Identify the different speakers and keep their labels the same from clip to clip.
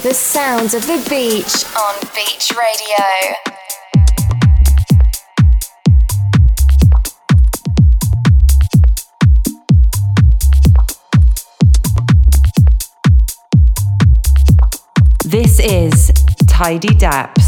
Speaker 1: The sounds of the beach on Beach Radio. This is Tidy Daps.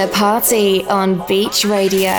Speaker 1: the party on Beach Radio.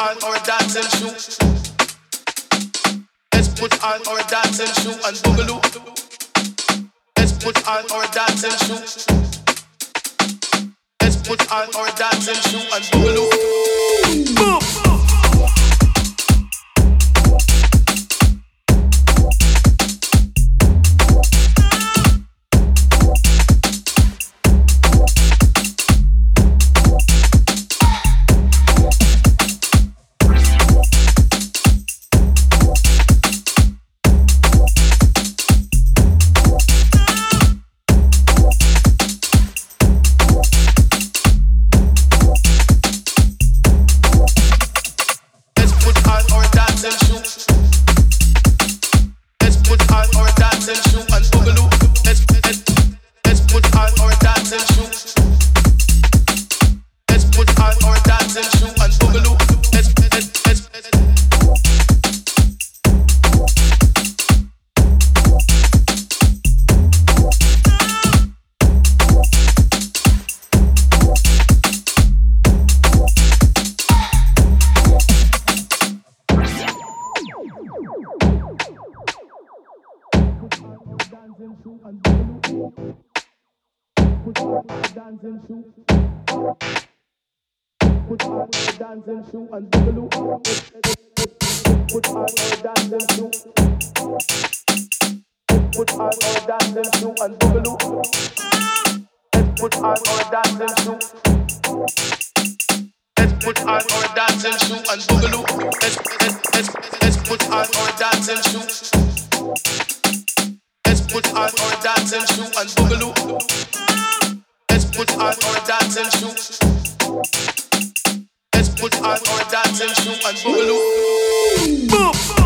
Speaker 2: on our dancing shoe. Let's put on our dancing shoe and boogaloo. Let's put on our dancing shoe. Let's put on our dancing shoe and boogaloo. on our dancing shoes. and boogaloo. Let's put on our dancing shoes. Let's put on our dancing shoes. and boogaloo. Boom.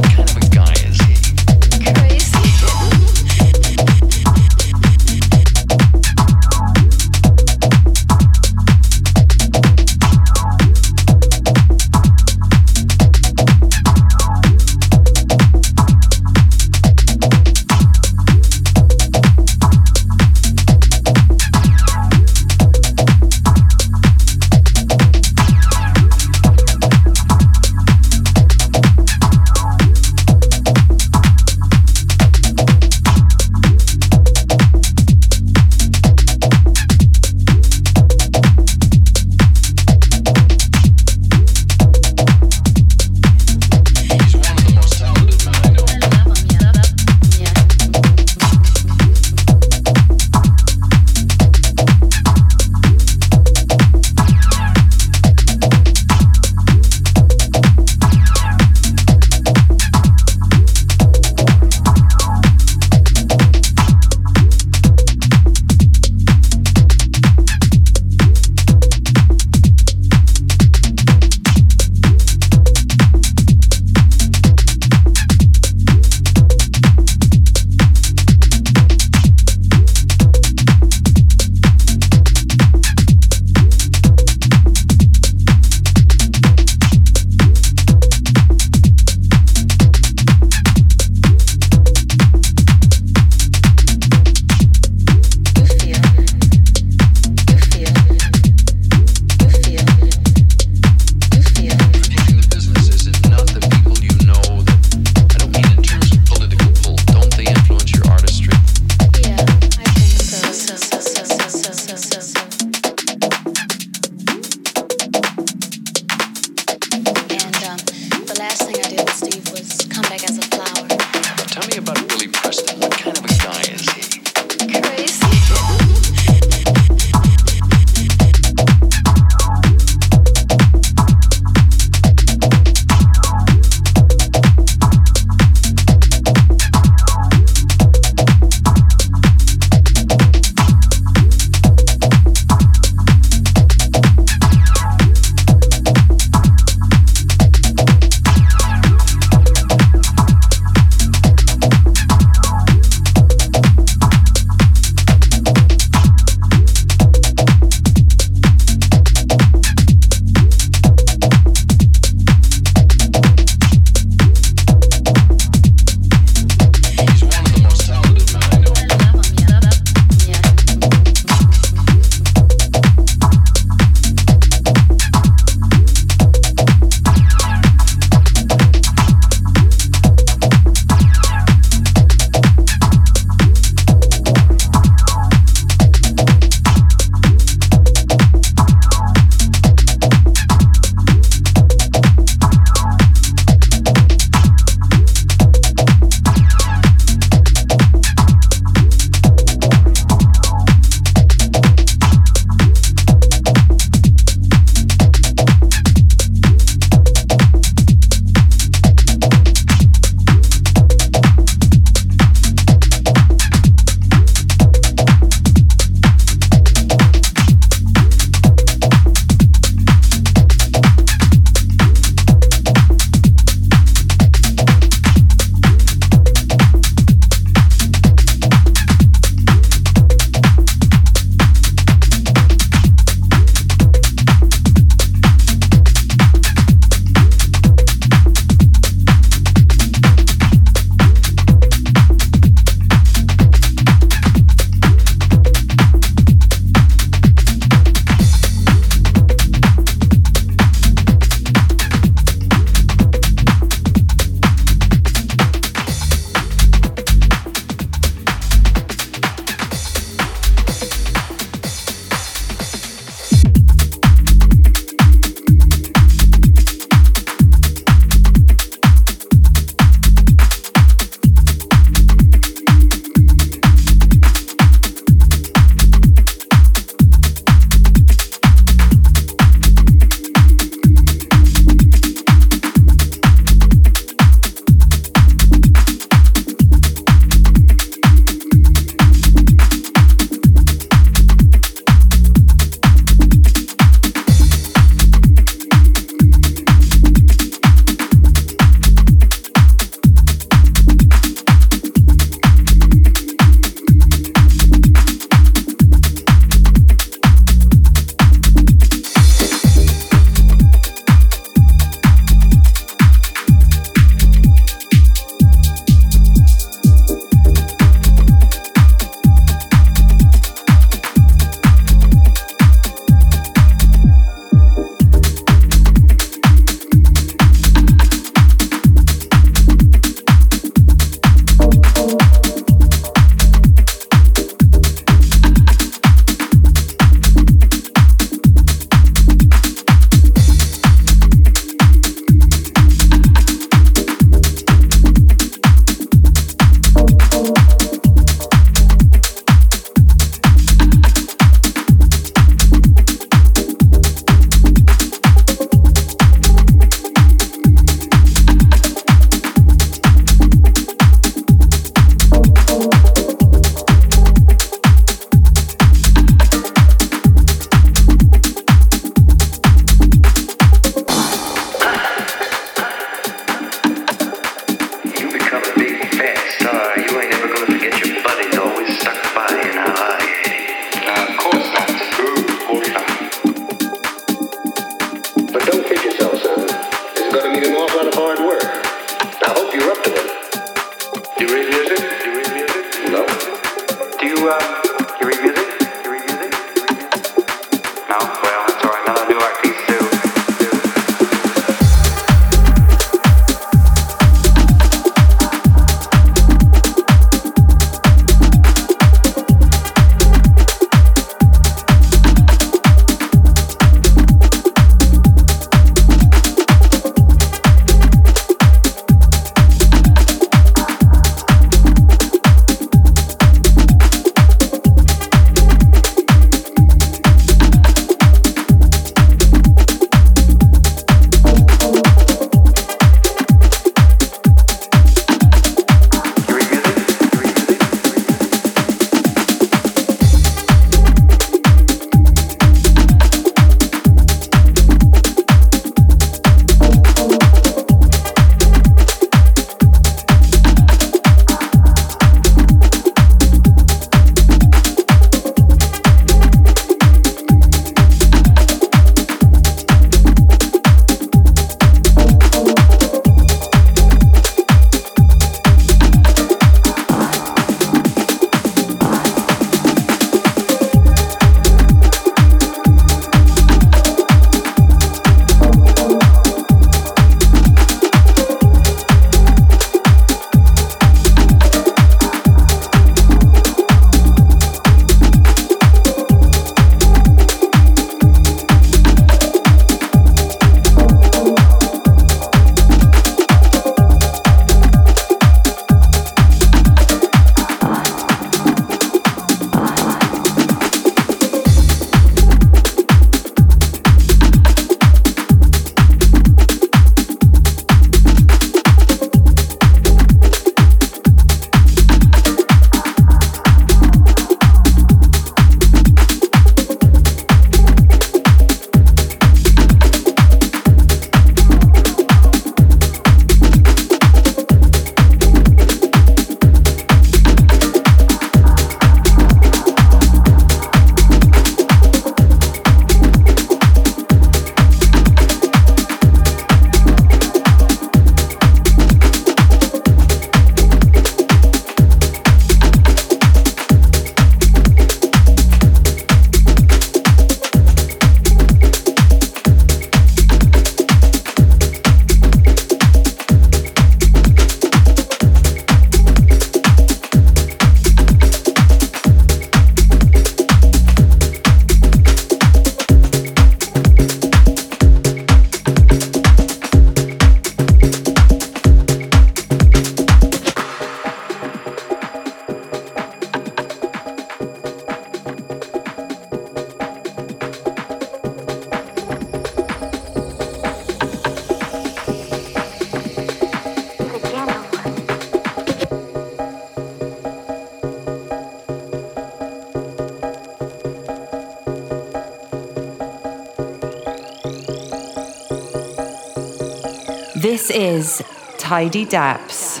Speaker 3: This is Tidy Daps.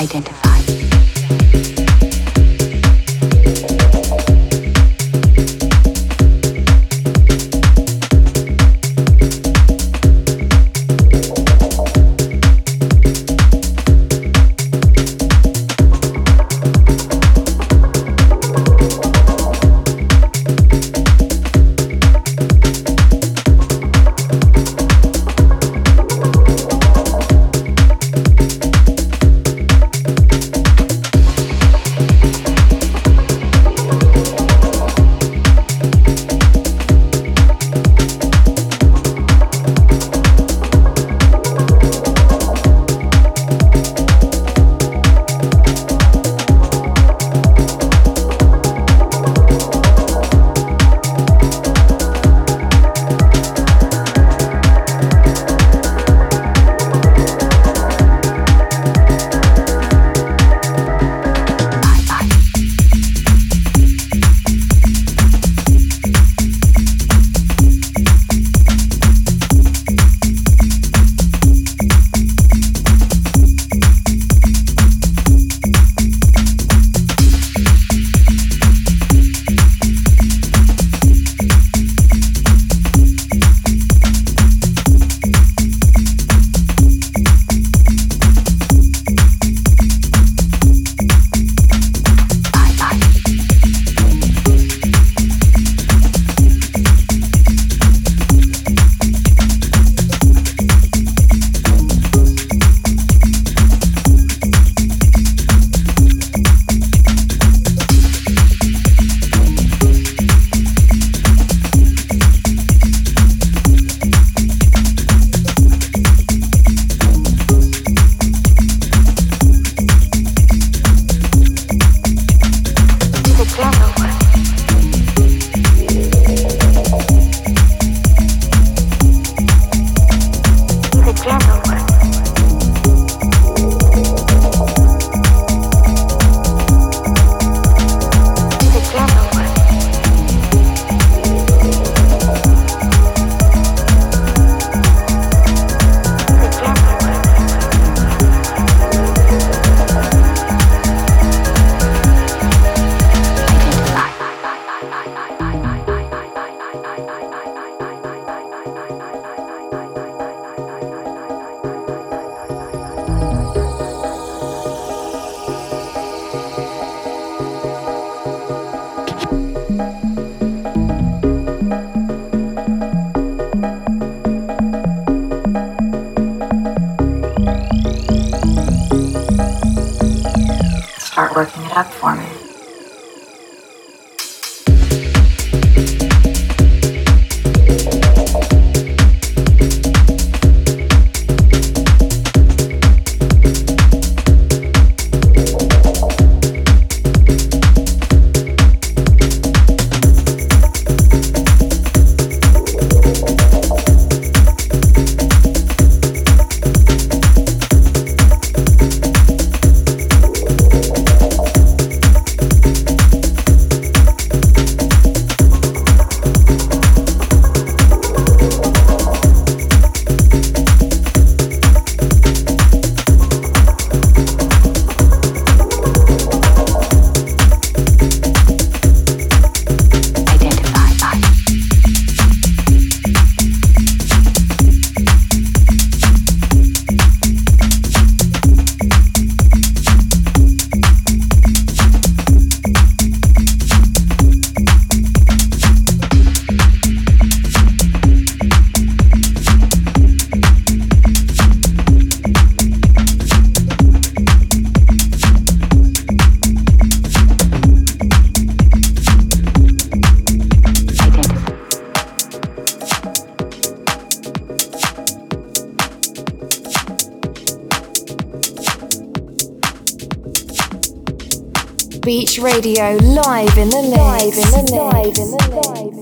Speaker 3: Identify.
Speaker 4: Beach Radio live in the live in the live in the live.